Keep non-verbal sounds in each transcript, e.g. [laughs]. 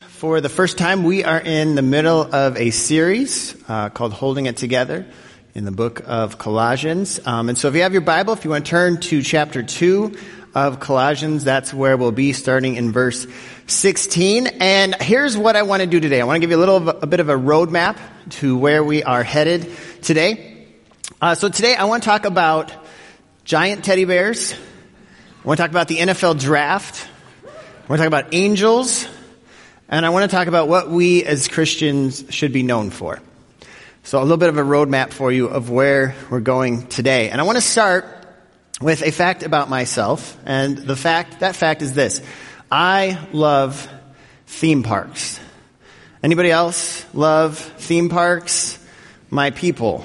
For the first time, we are in the middle of a series uh, called Holding It Together in the book of Colossians. Um, and so if you have your Bible, if you want to turn to chapter 2 of Colossians, that's where we'll be starting in verse 16. And here's what I want to do today. I want to give you a little, a bit of a roadmap to where we are headed today. Uh, so today I want to talk about giant teddy bears. I want to talk about the NFL draft. I want to talk about angels. And I want to talk about what we as Christians should be known for. So a little bit of a roadmap for you of where we're going today. And I want to start with a fact about myself. And the fact, that fact is this. I love theme parks. Anybody else love theme parks? My people.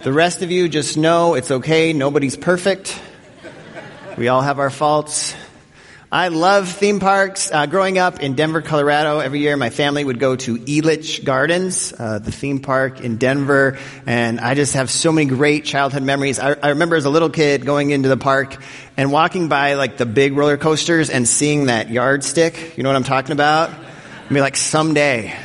The rest of you just know it's okay. Nobody's perfect. We all have our faults. I love theme parks. Uh, growing up in Denver, Colorado, every year my family would go to Elitch Gardens, uh, the theme park in Denver, and I just have so many great childhood memories. I, I, remember as a little kid going into the park and walking by like the big roller coasters and seeing that yardstick. You know what I'm talking about? I mean, like someday.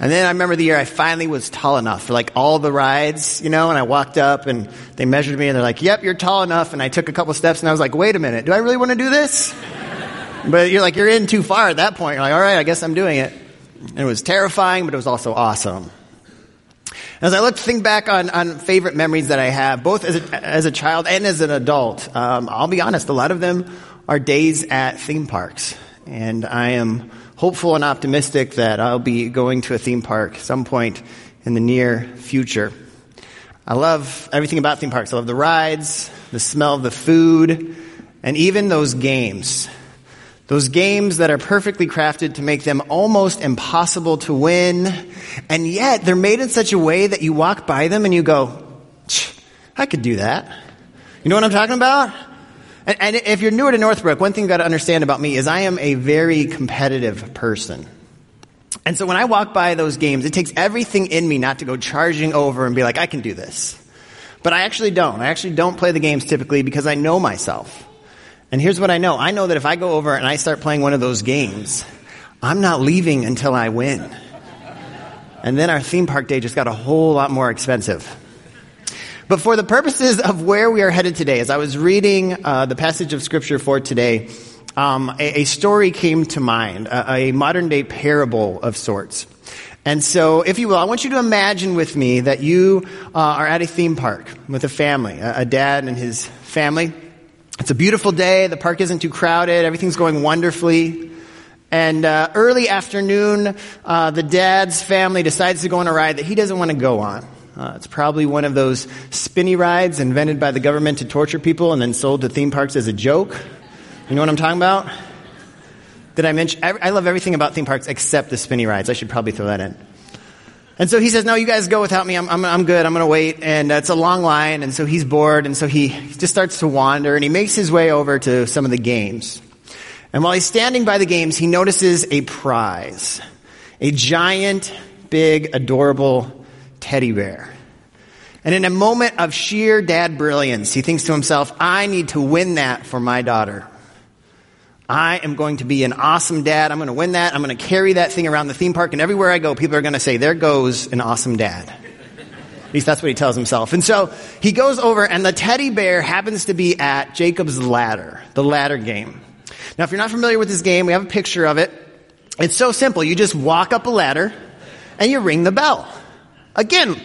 And then I remember the year I finally was tall enough for like all the rides, you know, and I walked up and they measured me and they're like, yep, you're tall enough. And I took a couple steps and I was like, wait a minute, do I really want to do this? [laughs] but you're like, you're in too far at that point. You're like, all right, I guess I'm doing it. And it was terrifying, but it was also awesome. As I look, to think back on, on favorite memories that I have, both as a, as a child and as an adult, um, I'll be honest, a lot of them are days at theme parks. And I am hopeful and optimistic that I'll be going to a theme park some point in the near future. I love everything about theme parks. I love the rides, the smell of the food, and even those games. Those games that are perfectly crafted to make them almost impossible to win, and yet they're made in such a way that you walk by them and you go, I could do that. You know what I'm talking about? And, and if you're newer to Northbrook, one thing you got to understand about me is I am a very competitive person. And so when I walk by those games, it takes everything in me not to go charging over and be like, I can do this. But I actually don't. I actually don't play the games typically because I know myself. And here's what I know. I know that if I go over and I start playing one of those games, I'm not leaving until I win. And then our theme park day just got a whole lot more expensive. But for the purposes of where we are headed today, as I was reading uh, the passage of scripture for today, um, a, a, story came to mind, a, a, modern day parable of sorts. And so, if you will, I want you to imagine with me that you uh, are at a theme park with a family, a, a dad and his family. It's a beautiful day. The park isn't too crowded. Everything's going wonderfully. And uh, early afternoon, uh, the dad's family decides to go on a ride that he doesn't want to go on. Uh, it's probably one of those spinny rides invented by the government to torture people and then sold to theme parks as a joke. You know what I'm talking about? Did I mention? I love everything about theme parks except the spinny rides. I should probably throw that in. And so he says, no, you guys go without me. I'm, I'm, I'm good. I'm going to wait. And uh, it's a long line. And so he's bored. And so he just starts to wander and he makes his way over to some of the games. And while he's standing by the games, he notices a prize. A giant, big, adorable teddy bear. And in a moment of sheer dad brilliance, he thinks to himself, I need to win that for my daughter. I am going to be an awesome dad. I'm going to win that. I'm going to carry that thing around the theme park, and everywhere I go, people are going to say, There goes an awesome dad. At least that's what he tells himself. And so he goes over, and the teddy bear happens to be at Jacob's ladder, the ladder game. Now, if you're not familiar with this game, we have a picture of it. It's so simple. You just walk up a ladder, and you ring the bell. Again,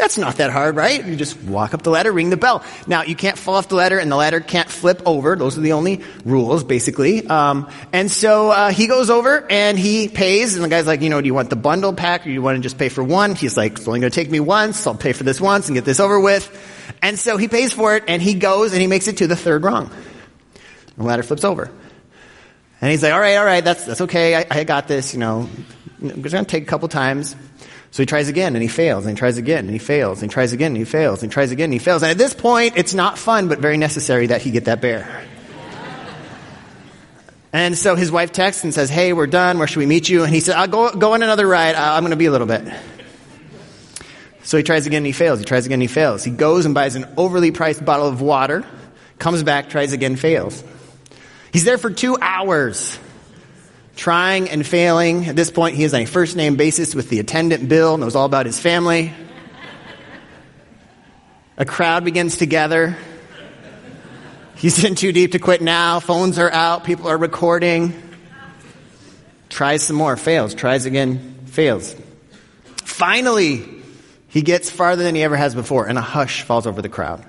that's not that hard, right? You just walk up the ladder, ring the bell. Now, you can't fall off the ladder and the ladder can't flip over. Those are the only rules, basically. Um, and so uh, he goes over and he pays, and the guy's like, you know, do you want the bundle pack or do you want to just pay for one? He's like, it's only going to take me once. I'll pay for this once and get this over with. And so he pays for it and he goes and he makes it to the third rung. The ladder flips over. And he's like, all right, all right, that's, that's okay. I, I got this, you know. It's going to take a couple times. So he tries again and he fails and he tries again and he fails and he tries again and he fails and he tries again and he fails. And at this point, it's not fun, but very necessary that he get that bear. And so his wife texts and says, Hey, we're done. Where should we meet you? And he said, I'll go, go on another ride. I'm going to be a little bit. So he tries again and he fails. He tries again and he fails. He goes and buys an overly priced bottle of water, comes back, tries again, fails. He's there for two hours. Trying and failing. At this point, he is on a first name basis with the attendant Bill, knows all about his family. A crowd begins to gather. He's in too deep to quit now. Phones are out. People are recording. Tries some more, fails. Tries again, fails. Finally, he gets farther than he ever has before, and a hush falls over the crowd.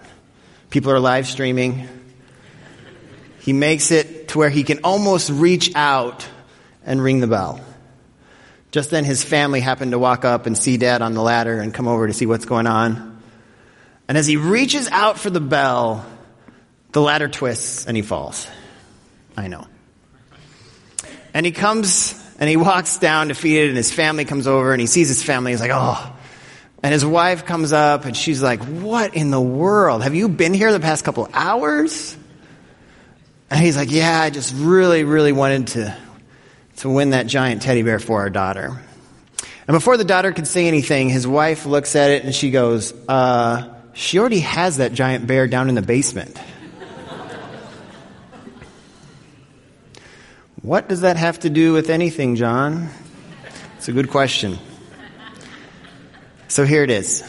People are live streaming. He makes it to where he can almost reach out and ring the bell. Just then, his family happened to walk up and see dad on the ladder and come over to see what's going on. And as he reaches out for the bell, the ladder twists and he falls. I know. And he comes and he walks down defeated, and his family comes over and he sees his family. He's like, oh. And his wife comes up and she's like, What in the world? Have you been here the past couple hours? And he's like, Yeah, I just really, really wanted to to win that giant teddy bear for our daughter. And before the daughter could say anything, his wife looks at it and she goes, uh, she already has that giant bear down in the basement. what does that have to do with anything, John? It's a good question. So here it is.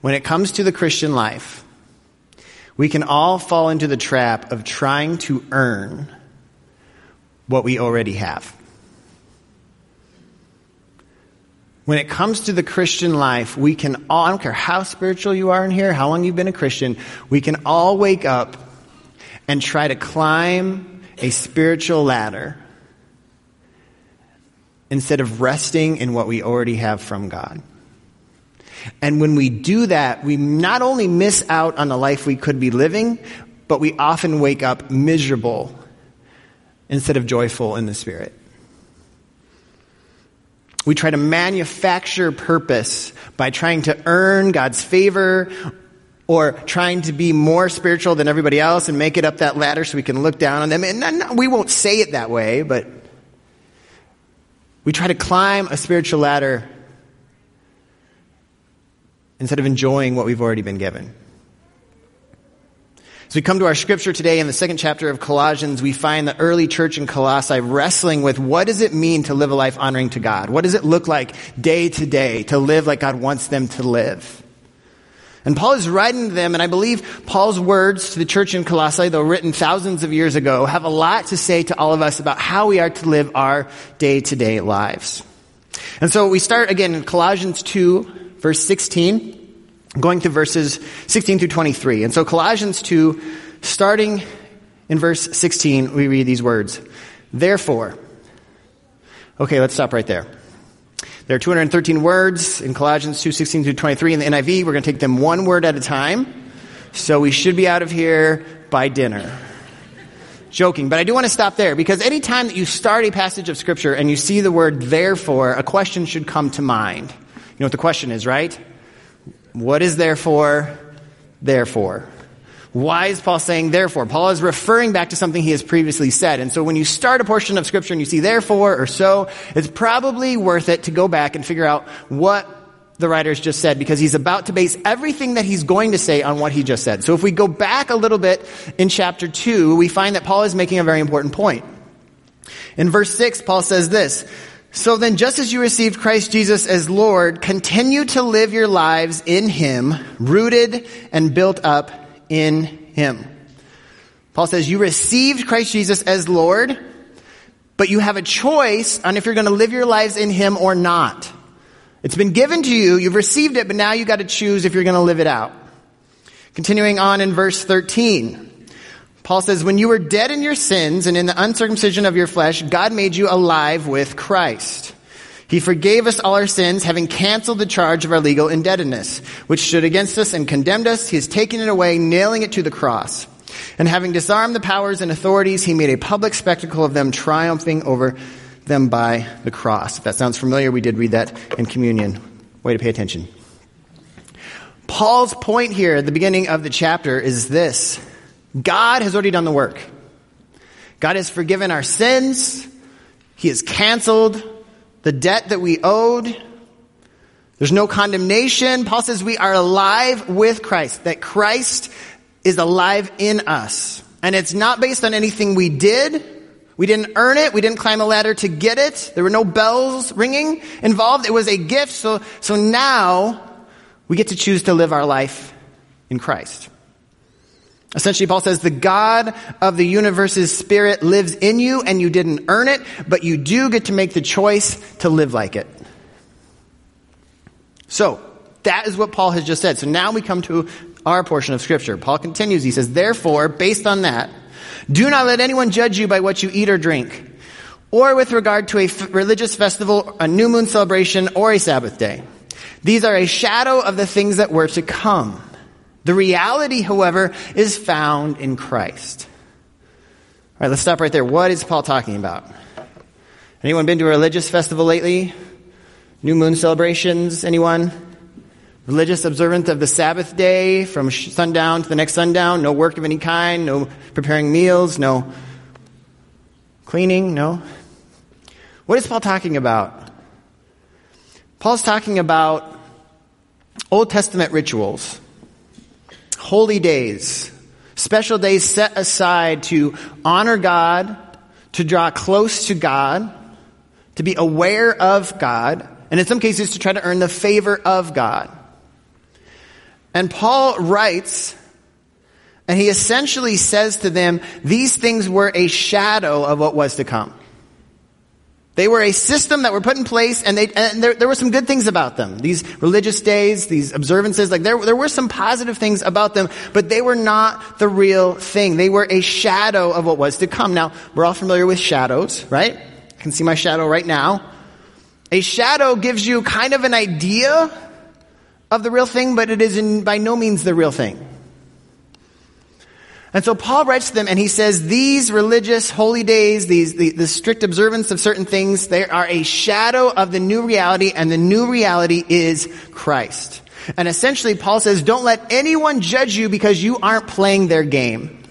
When it comes to the Christian life, we can all fall into the trap of trying to earn what we already have. When it comes to the Christian life, we can all, I don't care how spiritual you are in here, how long you've been a Christian, we can all wake up and try to climb a spiritual ladder instead of resting in what we already have from God. And when we do that, we not only miss out on the life we could be living, but we often wake up miserable instead of joyful in the Spirit. We try to manufacture purpose by trying to earn God's favor or trying to be more spiritual than everybody else and make it up that ladder so we can look down on them. And we won't say it that way, but we try to climb a spiritual ladder instead of enjoying what we've already been given. As we come to our scripture today in the second chapter of Colossians, we find the early church in Colossae wrestling with what does it mean to live a life honoring to God? What does it look like day to day to live like God wants them to live? And Paul is writing to them, and I believe Paul's words to the church in Colossae, though written thousands of years ago, have a lot to say to all of us about how we are to live our day to day lives. And so we start again in Colossians 2, verse 16 going to verses 16 through 23. And so Colossians 2, starting in verse 16, we read these words. Therefore, okay, let's stop right there. There are 213 words in Colossians 2, 16 through 23 in the NIV. We're going to take them one word at a time. So we should be out of here by dinner. Joking, but I do want to stop there because anytime that you start a passage of scripture and you see the word therefore, a question should come to mind. You know what the question is, right? What is therefore? Therefore. Why is Paul saying therefore? Paul is referring back to something he has previously said. And so when you start a portion of scripture and you see therefore or so, it's probably worth it to go back and figure out what the writer's just said because he's about to base everything that he's going to say on what he just said. So if we go back a little bit in chapter 2, we find that Paul is making a very important point. In verse 6, Paul says this, so then, just as you received Christ Jesus as Lord, continue to live your lives in Him, rooted and built up in Him. Paul says, you received Christ Jesus as Lord, but you have a choice on if you're going to live your lives in Him or not. It's been given to you, you've received it, but now you got to choose if you're going to live it out. Continuing on in verse 13. Paul says, when you were dead in your sins and in the uncircumcision of your flesh, God made you alive with Christ. He forgave us all our sins, having canceled the charge of our legal indebtedness, which stood against us and condemned us. He has taken it away, nailing it to the cross. And having disarmed the powers and authorities, he made a public spectacle of them, triumphing over them by the cross. If that sounds familiar, we did read that in communion. Way to pay attention. Paul's point here at the beginning of the chapter is this. God has already done the work. God has forgiven our sins. He has canceled the debt that we owed. There's no condemnation. Paul says we are alive with Christ, that Christ is alive in us. And it's not based on anything we did We didn't earn it. We didn't climb a ladder to get it. There were no bells ringing involved. It was a gift. So, so now we get to choose to live our life in Christ. Essentially, Paul says the God of the universe's spirit lives in you and you didn't earn it, but you do get to make the choice to live like it. So, that is what Paul has just said. So now we come to our portion of scripture. Paul continues. He says, therefore, based on that, do not let anyone judge you by what you eat or drink, or with regard to a f- religious festival, a new moon celebration, or a Sabbath day. These are a shadow of the things that were to come. The reality, however, is found in Christ. All right, let's stop right there. What is Paul talking about? Anyone been to a religious festival lately? New moon celebrations? Anyone? Religious observance of the Sabbath day from sundown to the next sundown? No work of any kind? No preparing meals? No cleaning? No? What is Paul talking about? Paul's talking about Old Testament rituals holy days, special days set aside to honor God, to draw close to God, to be aware of God, and in some cases to try to earn the favor of God. And Paul writes, and he essentially says to them, these things were a shadow of what was to come. They were a system that were put in place and, they, and there, there were some good things about them. These religious days, these observances, like there, there were some positive things about them, but they were not the real thing. They were a shadow of what was to come. Now, we're all familiar with shadows, right? I can see my shadow right now. A shadow gives you kind of an idea of the real thing, but it is in, by no means the real thing. And so Paul writes to them and he says, these religious holy days, these, the, the strict observance of certain things, they are a shadow of the new reality and the new reality is Christ. And essentially Paul says, don't let anyone judge you because you aren't playing their game.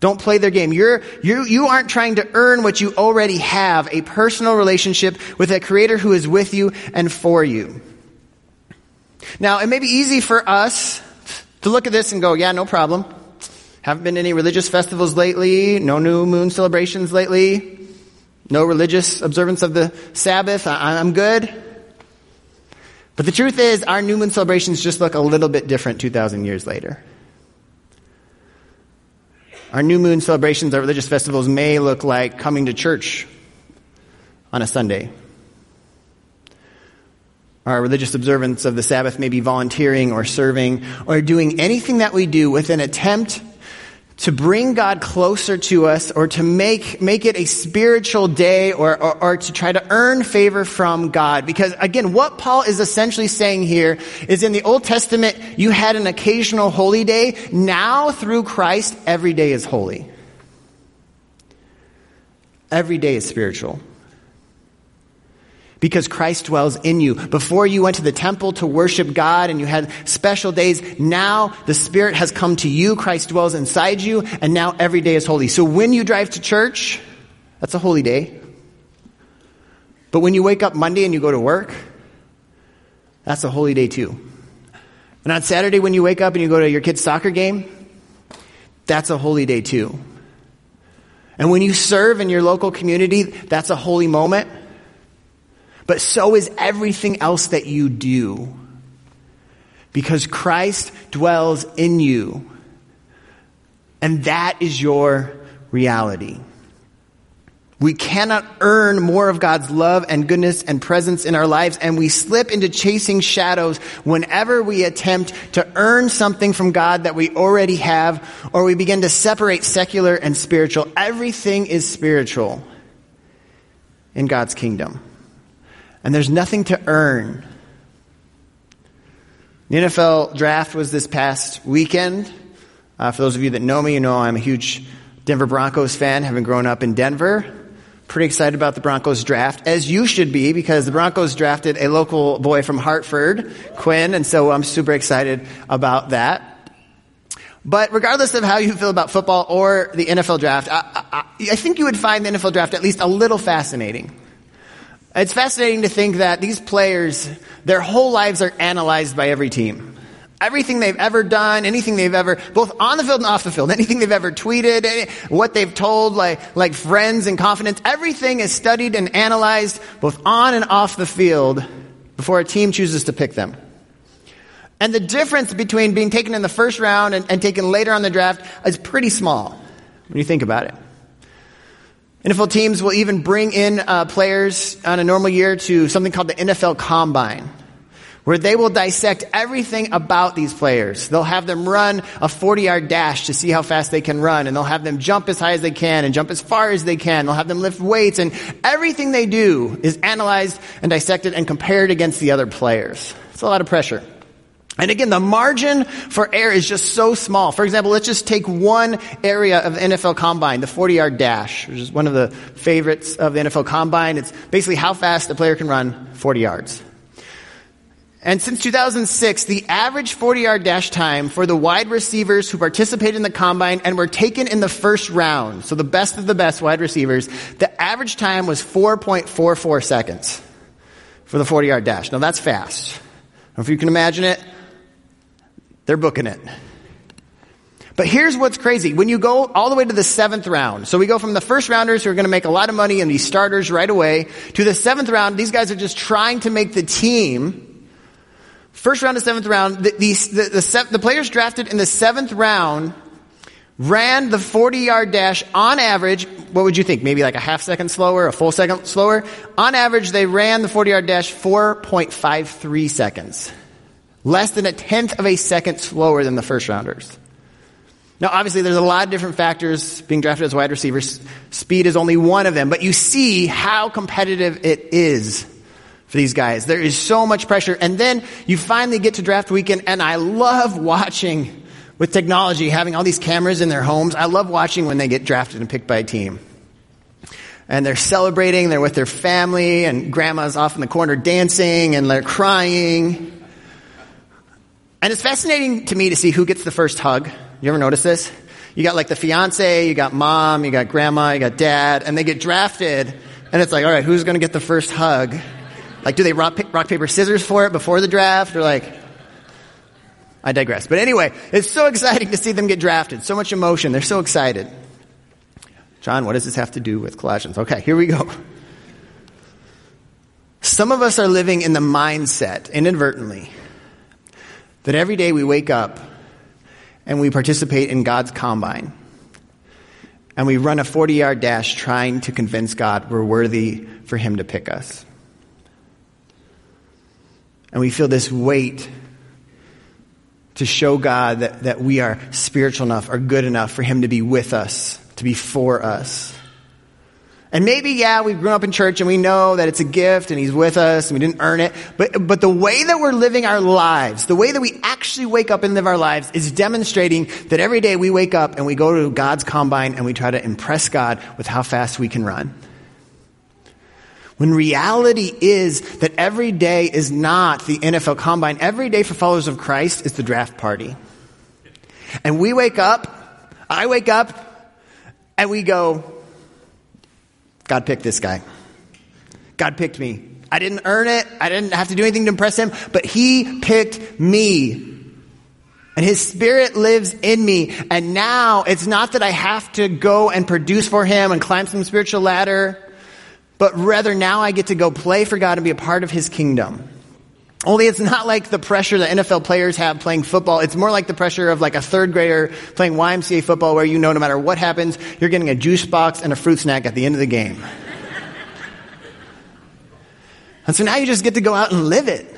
Don't play their game. You're, you, you aren't trying to earn what you already have, a personal relationship with a creator who is with you and for you. Now, it may be easy for us to look at this and go, yeah, no problem. Haven't been any religious festivals lately. No new moon celebrations lately. No religious observance of the Sabbath. I, am good. But the truth is, our new moon celebrations just look a little bit different 2,000 years later. Our new moon celebrations, our religious festivals may look like coming to church on a Sunday. Our religious observance of the Sabbath may be volunteering or serving or doing anything that we do with an attempt to bring God closer to us or to make, make it a spiritual day or, or, or, to try to earn favor from God. Because again, what Paul is essentially saying here is in the Old Testament, you had an occasional holy day. Now through Christ, every day is holy. Every day is spiritual because Christ dwells in you. Before you went to the temple to worship God and you had special days, now the Spirit has come to you, Christ dwells inside you, and now every day is holy. So when you drive to church, that's a holy day. But when you wake up Monday and you go to work, that's a holy day too. And on Saturday when you wake up and you go to your kid's soccer game, that's a holy day too. And when you serve in your local community, that's a holy moment but so is everything else that you do. Because Christ dwells in you. And that is your reality. We cannot earn more of God's love and goodness and presence in our lives, and we slip into chasing shadows whenever we attempt to earn something from God that we already have, or we begin to separate secular and spiritual. Everything is spiritual in God's kingdom and there's nothing to earn. The NFL draft was this past weekend. Uh, for those of you that know me, you know I'm a huge Denver Broncos fan, having grown up in Denver. Pretty excited about the Broncos draft, as you should be, because the Broncos drafted a local boy from Hartford, Quinn, and so I'm super excited about that. But regardless of how you feel about football or the NFL draft, I, I, I think you would find the NFL draft at least a little fascinating. It's fascinating to think that these players, their whole lives are analyzed by every team. Everything they've ever done, anything they've ever, both on the field and off the field, [laughs] anything they've ever tweeted, what they've told like, like friends and confidence, everything is studied and analyzed both on and off the field before a team chooses to pick them. And the difference between being taken in the first round and, and taken later on the draft is pretty small when you think about it. NFL teams will even bring in uh, players on a normal year to something called the NFL Combine where they will dissect everything about these players. They'll have them run a 40 yard dash to see how fast they can run, and they'll have them jump as high as they can and jump as far as they can. They'll have them lift weights, and everything they do is analyzed and dissected and compared against the other players. It's a lot of pressure. And again, the margin for error is just so small. For example, let's just take one area of the NFL Combine, the 40 yard dash, which is one of the favorites of the NFL Combine. It's basically how fast a player can run 40 yards. And since 2006, the average 40 yard dash time for the wide receivers who participated in the combine and were taken in the first round, so the best of the best wide receivers, the average time was 4.44 seconds for the 40 yard dash. Now that's fast. If you can imagine it, they're booking it. But here's what's crazy. When you go all the way to the seventh round, so we go from the first rounders who are going to make a lot of money and these starters right away to the seventh round, these guys are just trying to make the team First round to seventh round, the, the, the, the, players drafted in the seventh round ran the 40 yard dash on average. What would you think? Maybe like a half second slower, a full second slower? On average, they ran the 40 yard dash 4.53 seconds. Less than a tenth of a second slower than the first rounders. Now, obviously, there's a lot of different factors being drafted as wide receivers. Speed is only one of them, but you see how competitive it is for these guys. There is so much pressure. And then you finally get to draft weekend, and I love [laughs] watching with technology, having all these cameras in their homes. I love watching when they get drafted and picked by a team. And they're celebrating, they're with their family, and grandma's off in the corner dancing, and they're crying. And it's fascinating to me to see who gets the first hug. You ever notice this? You got like the fiance, you got mom, you got grandma, you got dad, and they get drafted, and it's like, all right, who's going to get the first hug? Like, do they rock, rock, paper, scissors for it before the draft? Or like, I digress. But anyway, it's so exciting to see them get drafted. So much emotion. They're so excited. John, what does this have to do with Colossians? Okay, here we go. Some of us are living in the mindset, inadvertently, that every day we wake up and we participate in God's combine. And we run a 40 yard dash trying to convince God we're worthy for Him to pick us. And we feel this weight to show God that, that we are spiritual enough or good enough for Him to be with us, to be for us. And maybe, yeah, we've grown up in church and we know that it's a gift and He's with us and we didn't earn it. But, but the way that we're living our lives, the way that we actually wake up and live our lives is demonstrating that every day we wake up and we go to God's combine and we try to impress God with how fast we can run. When reality is that every day is not the NFL combine. Every day for followers of Christ is the draft party. And we wake up, I wake up, and we go, God picked this guy. God picked me. I didn't earn it. I didn't have to do anything to impress him, but he picked me. And his spirit lives in me. And now it's not that I have to go and produce for him and climb some spiritual ladder. But rather now I get to go play for God and be a part of His kingdom. Only it's not like the pressure that NFL players have playing football. It's more like the pressure of like a third grader playing YMCA football where you know no matter what happens, you're getting a juice box and a fruit snack at the end of the game. and so now you just get to go out and live it.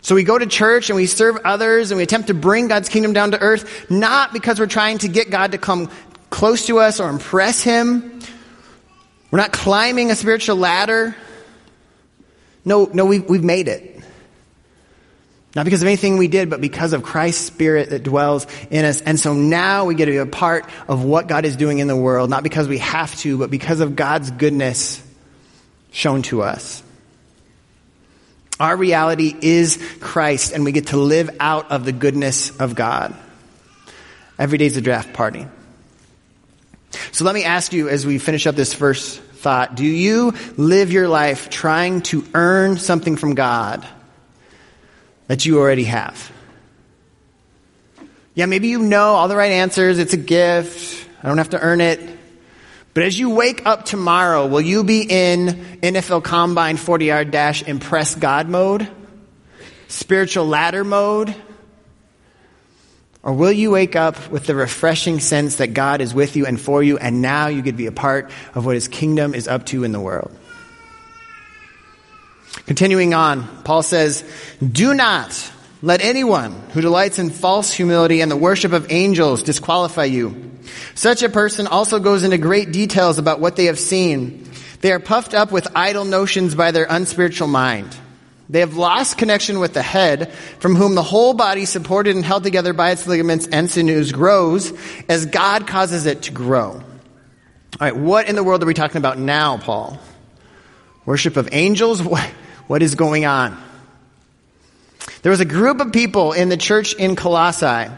So we go to church and we serve others and we attempt to bring God's kingdom down to earth, not because we're trying to get God to come close to us or impress Him. We're not climbing a spiritual ladder. No, no, we've, we've made it. Not because of anything we did, but because of Christ's Spirit that dwells in us. And so now we get to be a part of what God is doing in the world, not because we have to, but because of God's goodness shown to us. Our reality is Christ, and we get to live out of the goodness of God. Every day's a draft party. So let me ask you as we finish up this first thought do you live your life trying to earn something from God? that you already have? Yeah, maybe you know all the right answers. It's a gift. I don't have to earn it. But as you wake up tomorrow, will you be in NFL Combine 40 yard dash impress God mode? Spiritual ladder mode? Or will you wake up with the refreshing sense that God is with you and for you, and now you could be a part of what his kingdom is up to in the world? Continuing on, Paul says, Do not let anyone who delights in false humility and the worship of angels disqualify you. Such a person also goes into great details about what they have seen. They are puffed up with idle notions by their unspiritual mind. They have lost connection with the head, from whom the whole body, supported and held together by its ligaments and sinews, grows as God causes it to grow. All right, what in the world are we talking about now, Paul? Worship of angels? [laughs] What, what is going on? There was a group of people in the church in Colossae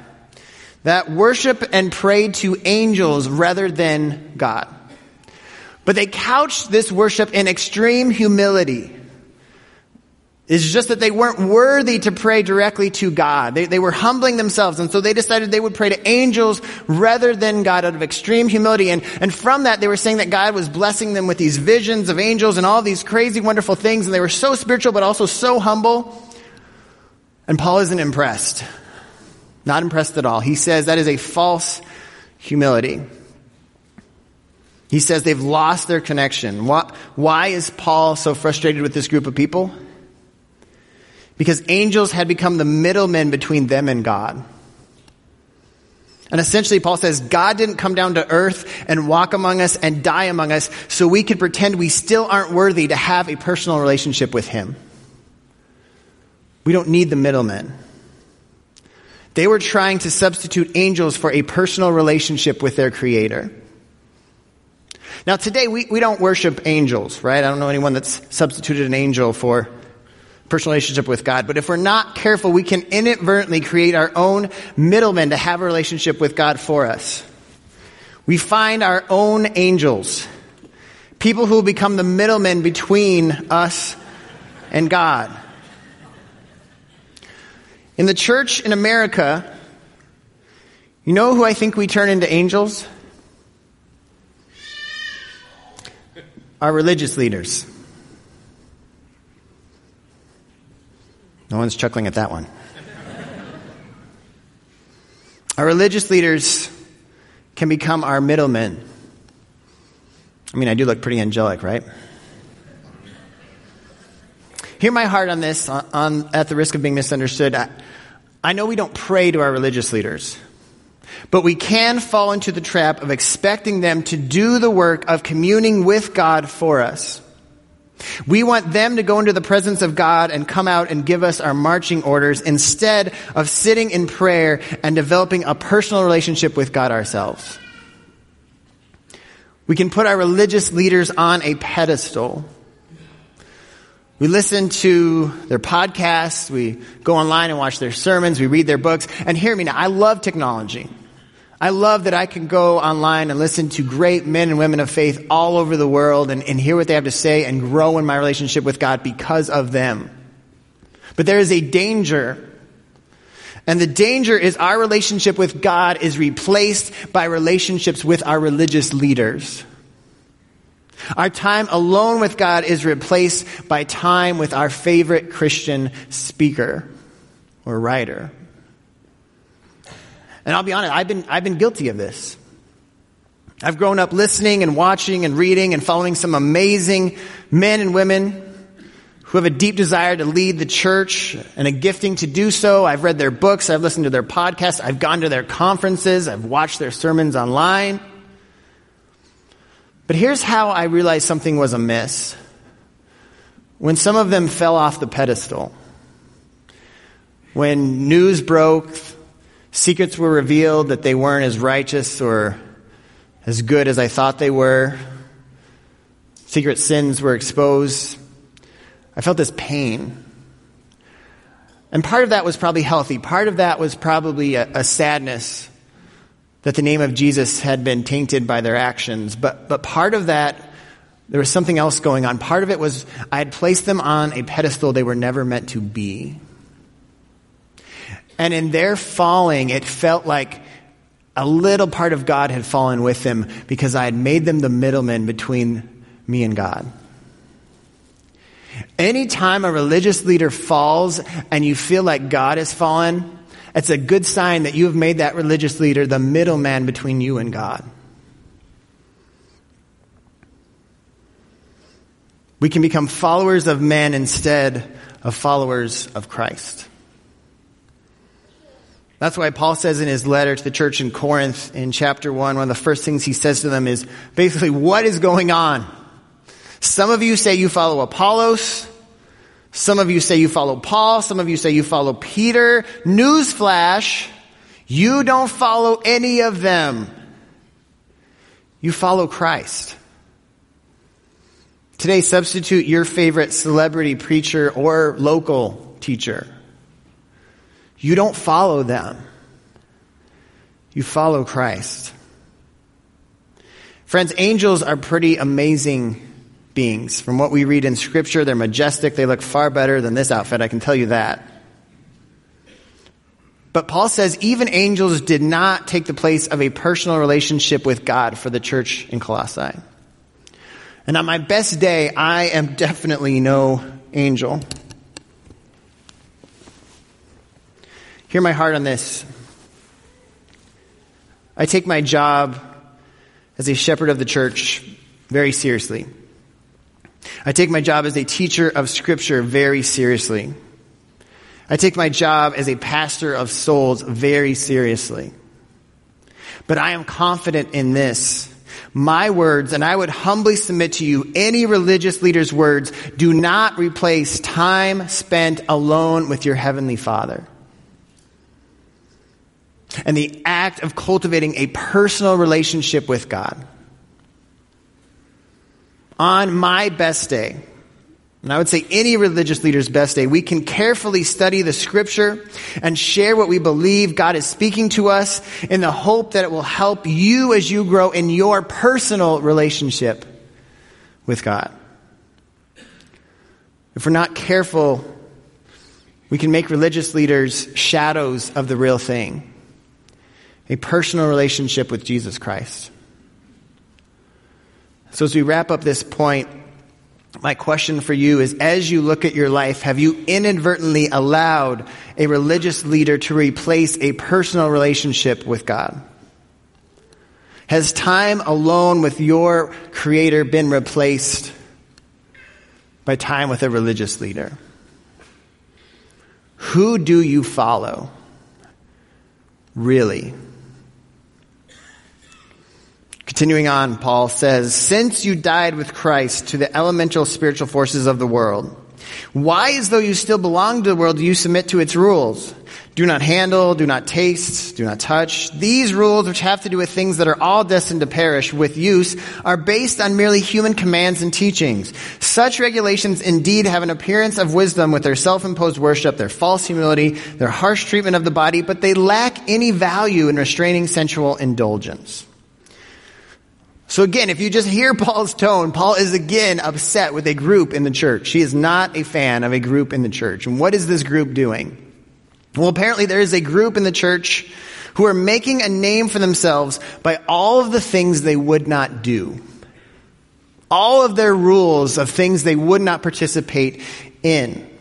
that worship and pray to angels rather than God. But they couched this worship in extreme humility. It's just that they weren't worthy to pray directly to God. They, they were humbling themselves, and so they decided they would pray to angels rather than God out of extreme humility. And, and from that, they were saying that God was blessing them with these visions of angels and all these crazy, wonderful things, and they were so spiritual, but also so humble. And Paul isn't impressed. Not impressed at all. He says that is a false humility. He says they've lost their connection. Why, is Paul so frustrated with this group of people? Because angels had become the middlemen between them and God. And essentially, Paul says, God didn't come down to earth and walk among us and die among us so we could pretend we still aren't worthy to have a personal relationship with Him. We don't need the middlemen. They were trying to substitute angels for a personal relationship with their Creator. Now, today we, we don't worship angels, right? I don't know anyone that's substituted an angel for personal relationship with God. But if we're not careful, we can inadvertently create our own middlemen to have a relationship with God for us. We find our own angels, people who will become the middlemen between us and God. In the church in America, you know who I think we turn into angels? Our religious leaders. No one's chuckling at that one. our religious leaders can become our middlemen. I mean, I do look pretty angelic, right? Hear my heart on this, on, on at the risk of being misunderstood. I, I know we don't pray to our religious leaders, but we can fall into the trap of expecting them to do the work of communing with God for us. We want them to go into the presence of God and come out and give us our marching orders instead of sitting in prayer and developing a personal relationship with God ourselves. We can put our religious leaders on a pedestal. We listen to their podcasts, we go online and watch their sermons, we read their books, and hear me now, I love technology. I love that I can go online and listen to great men and women of faith all over the world and, and hear what they have to say and grow in my relationship with God because of them. But there is a danger. And the danger is our relationship with God is replaced by relationships with our religious leaders. Our time alone with God is replaced by time with our favorite Christian speaker or writer. And I'll be honest, I've been, I've been guilty of this. I've grown up listening and watching and reading and following some amazing men and women who have a deep desire to lead the church and a gifting to do so. I've read their books. I've listened to their podcasts. I've gone to their conferences. I've watched their sermons online. But here's how I realized something was amiss. When some of them fell off the pedestal, when news broke Secrets were revealed that they weren't as righteous or as good as I thought they were. Secret sins were exposed. I felt this pain. And part of that was probably healthy. Part of that was probably a, a sadness that the name of Jesus had been tainted by their actions. But, but part of that, there was something else going on. Part of it was I had placed them on a pedestal they were never meant to be. And in their falling, it felt like a little part of God had fallen with them because I had made them the middleman between me and God. Anytime a religious leader falls and you feel like God has fallen, it's a good sign that you have made that religious leader the middleman between you and God. We can become followers of men instead of followers of Christ. That's why Paul says in his letter to the church in Corinth in chapter 1, one of the first things he says to them is basically, what is going on? Some of you say you follow Apollos. Some of you say you follow Paul. Some of you say you follow Peter. Newsflash, you don't follow any of them. You follow Christ. Today, substitute your favorite celebrity preacher or local teacher. You don't follow them. You follow Christ. Friends, angels are pretty amazing beings. From what we read in scripture, they're majestic. They look far better than this outfit. I can tell you that. But Paul says even angels did not take the place of a personal relationship with God for the church in Colossae. And on my best day, I am definitely no angel. Hear my heart on this. I take my job as a shepherd of the church very seriously. I take my job as a teacher of scripture very seriously. I take my job as a pastor of souls very seriously. But I am confident in this my words, and I would humbly submit to you, any religious leader's words do not replace time spent alone with your heavenly Father. And the act of cultivating a personal relationship with God. On my best day, and I would say any religious leader's best day, we can carefully study the scripture and share what we believe God is speaking to us in the hope that it will help you as you grow in your personal relationship with God. If we're not careful, we can make religious leaders shadows of the real thing. A personal relationship with Jesus Christ. So as we wrap up this point, my question for you is as you look at your life, have you inadvertently allowed a religious leader to replace a personal relationship with God? Has time alone with your Creator been replaced by time with a religious leader? Who do you follow? Really? Continuing on, Paul says, Since you died with Christ to the elemental spiritual forces of the world, why, as though you still belong to the world, do you submit to its rules? Do not handle, do not taste, do not touch. These rules, which have to do with things that are all destined to perish with use, are based on merely human commands and teachings. Such regulations indeed have an appearance of wisdom with their self-imposed worship, their false humility, their harsh treatment of the body, but they lack any value in restraining sensual indulgence. So again, if you just hear Paul's tone, Paul is again upset with a group in the church. He is not a fan of a group in the church. And what is this group doing? Well, apparently there is a group in the church who are making a name for themselves by all of the things they would not do. All of their rules of things they would not participate in.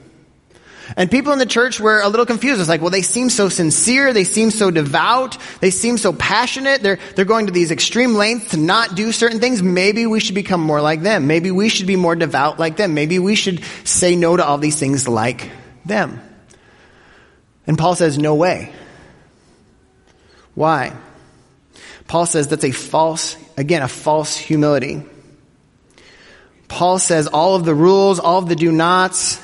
And people in the church were a little confused. It's like, well, they seem so sincere. They seem so devout. They seem so passionate. They're, they're going to these extreme lengths to not do certain things. Maybe we should become more like them. Maybe we should be more devout like them. Maybe we should say no to all these things like them. And Paul says, no way. Why? Paul says that's a false, again, a false humility. Paul says all of the rules, all of the do nots,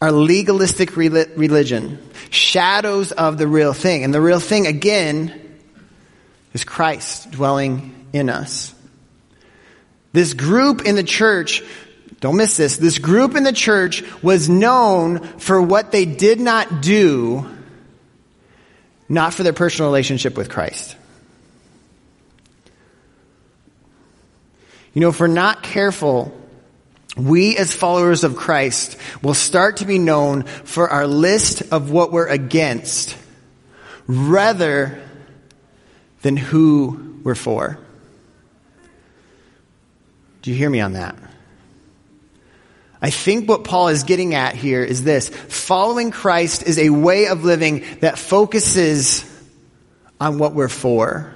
are legalistic religion, shadows of the real thing. And the real thing, again, is Christ dwelling in us. This group in the church, don't miss this, this group in the church was known for what they did not do, not for their personal relationship with Christ. You know, if we're not careful, we as followers of Christ will start to be known for our list of what we're against rather than who we're for. Do you hear me on that? I think what Paul is getting at here is this. Following Christ is a way of living that focuses on what we're for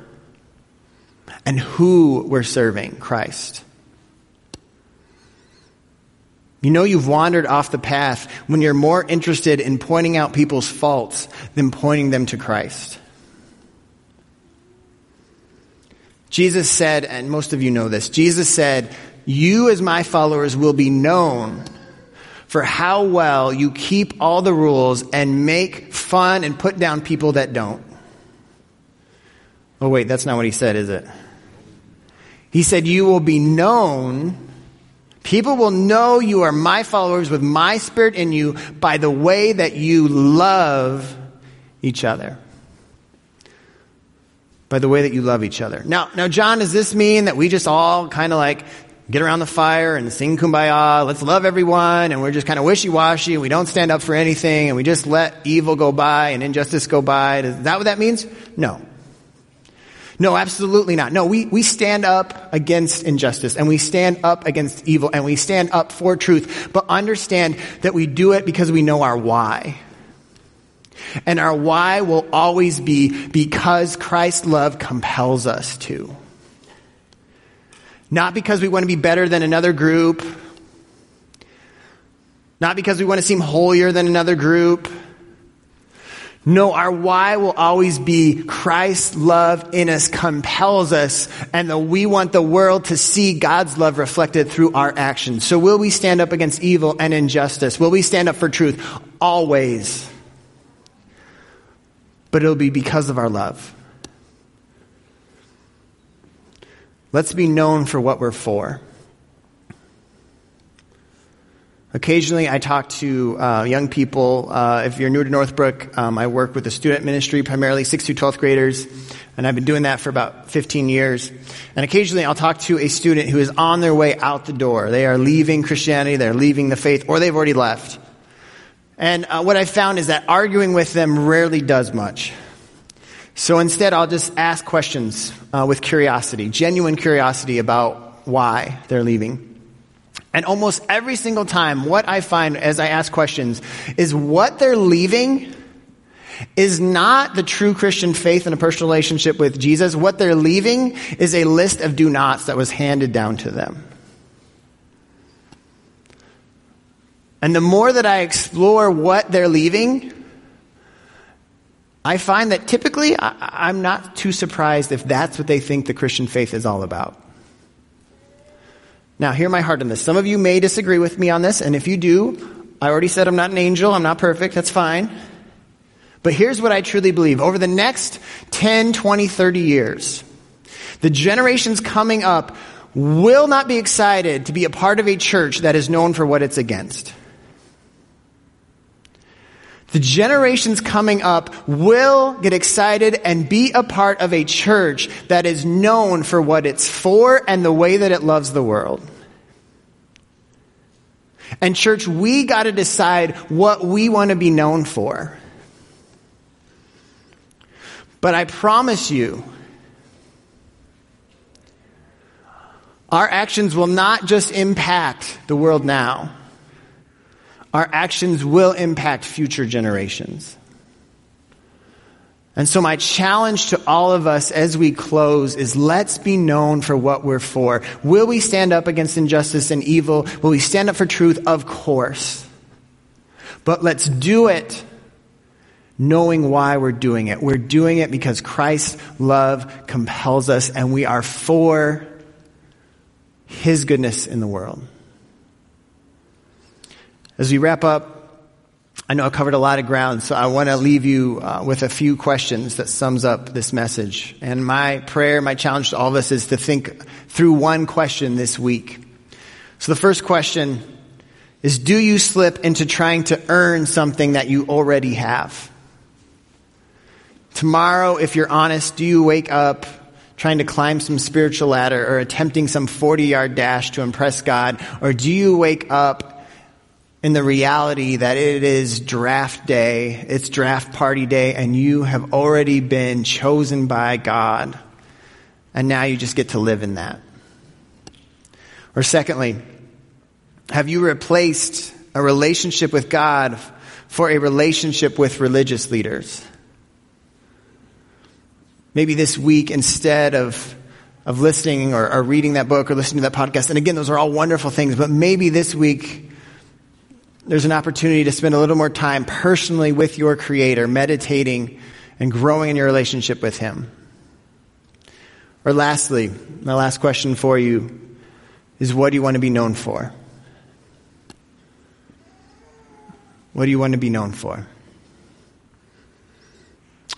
and who we're serving, Christ. You know you've wandered off the path when you're more interested in pointing out people's faults than pointing them to Christ. Jesus said, and most of you know this, Jesus said, you as my followers will be known for how well you keep all the rules and make fun and put down people that don't. Oh wait, that's not what he said, is it? He said, you will be known People will know you are my followers with my spirit in you by the way that you love each other by the way that you love each other. Now, now, John, does this mean that we just all kind of like get around the fire and sing kumbaya, let's love everyone, and we're just kind of wishy-washy, and we don't stand up for anything, and we just let evil go by and injustice go by? Is that what that means? No. No, absolutely not. No, we, we stand up against injustice and we stand up against evil and we stand up for truth, but understand that we do it because we know our why. And our why will always be because Christ's love compels us to. Not because we want to be better than another group. Not because we want to seem holier than another group. No, our why will always be Christ's love in us compels us and that we want the world to see God's love reflected through our actions. So will we stand up against evil and injustice? Will we stand up for truth? Always but it'll be because of our love. Let's be known for what we're for. Occasionally, I talk to uh, young people. Uh, if you're new to Northbrook, um, I work with the student ministry, primarily 6th through 12th graders, and I've been doing that for about 15 years. And occasionally, I'll talk to a student who is on their way out the door. They are leaving Christianity, they're leaving the faith, or they've already left. And uh, what I found is that arguing with them rarely does much. So instead, I'll just ask questions uh, with curiosity, genuine curiosity about why they're leaving. And almost every single time, what I find as I ask questions is what they're leaving is not the true Christian faith and a personal relationship with Jesus. What they're leaving is a list of do nots that was handed down to them. And the more that I explore what they're leaving, I find that typically I, am not too surprised if that's what they think the Christian faith is all about. Now, hear my heart on this. Some of you may disagree with me on this, and if you do, I already said I'm not an angel, I'm not perfect, that's fine. But here's what I truly believe. Over the next 10, 20, 30 years, the generations coming up will not be excited to be a part of a church that is known for what it's against. The generations coming up will get excited and be a part of a church that is known for what it's for and the way that it loves the world. And church, we gotta decide what we want to be known for. But I promise you, our actions will not just impact the world now our actions will impact future generations. And so my challenge to all of us as we close is let's be known for what we're for. Will we stand up against injustice and evil? Will we stand up for truth? Of course. But let's do it knowing why we're doing it. We're doing it because Christ's love compels us and we are for His goodness in the world. As we wrap up, I know I covered a lot of ground, so I want to leave you uh, with a few questions that sums up this message. And my prayer, my challenge to all of us is to think through one question this week. So the first question is, do you slip into trying to earn something that you already have? Tomorrow, if you're honest, do you wake up trying to climb some spiritual ladder or attempting some 40 yard dash to impress God? Or do you wake up in the reality that it is draft day, it's draft party day, and you have already been chosen by God, and now you just get to live in that? Or secondly, have you replaced a relationship with God for a relationship with religious leaders? Maybe this week, instead of, of listening or, or reading that book or listening to that podcast, and again, those are all wonderful things, but maybe this week, there's an opportunity to spend a little more time personally with your Creator, meditating and growing in your relationship with Him. Or lastly, my last question for you is what do you want to be known for? What do you want to be known for?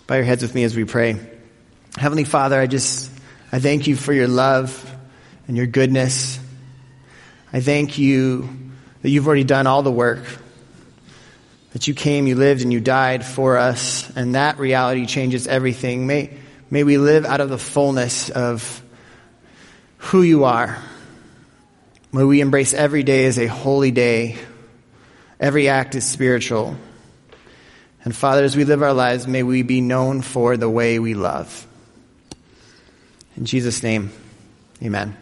Bow your heads with me as we pray. Heavenly Father, I just, I thank you for your love and your goodness. I thank you that you've already done all the work, that you came, you lived, and you died for us, and that reality changes everything. May, may we live out of the fullness of who you are. May we embrace every day as a holy day Every act is spiritual. And Father, as we live our lives, may we be known for the way we love. In Jesus' name, amen.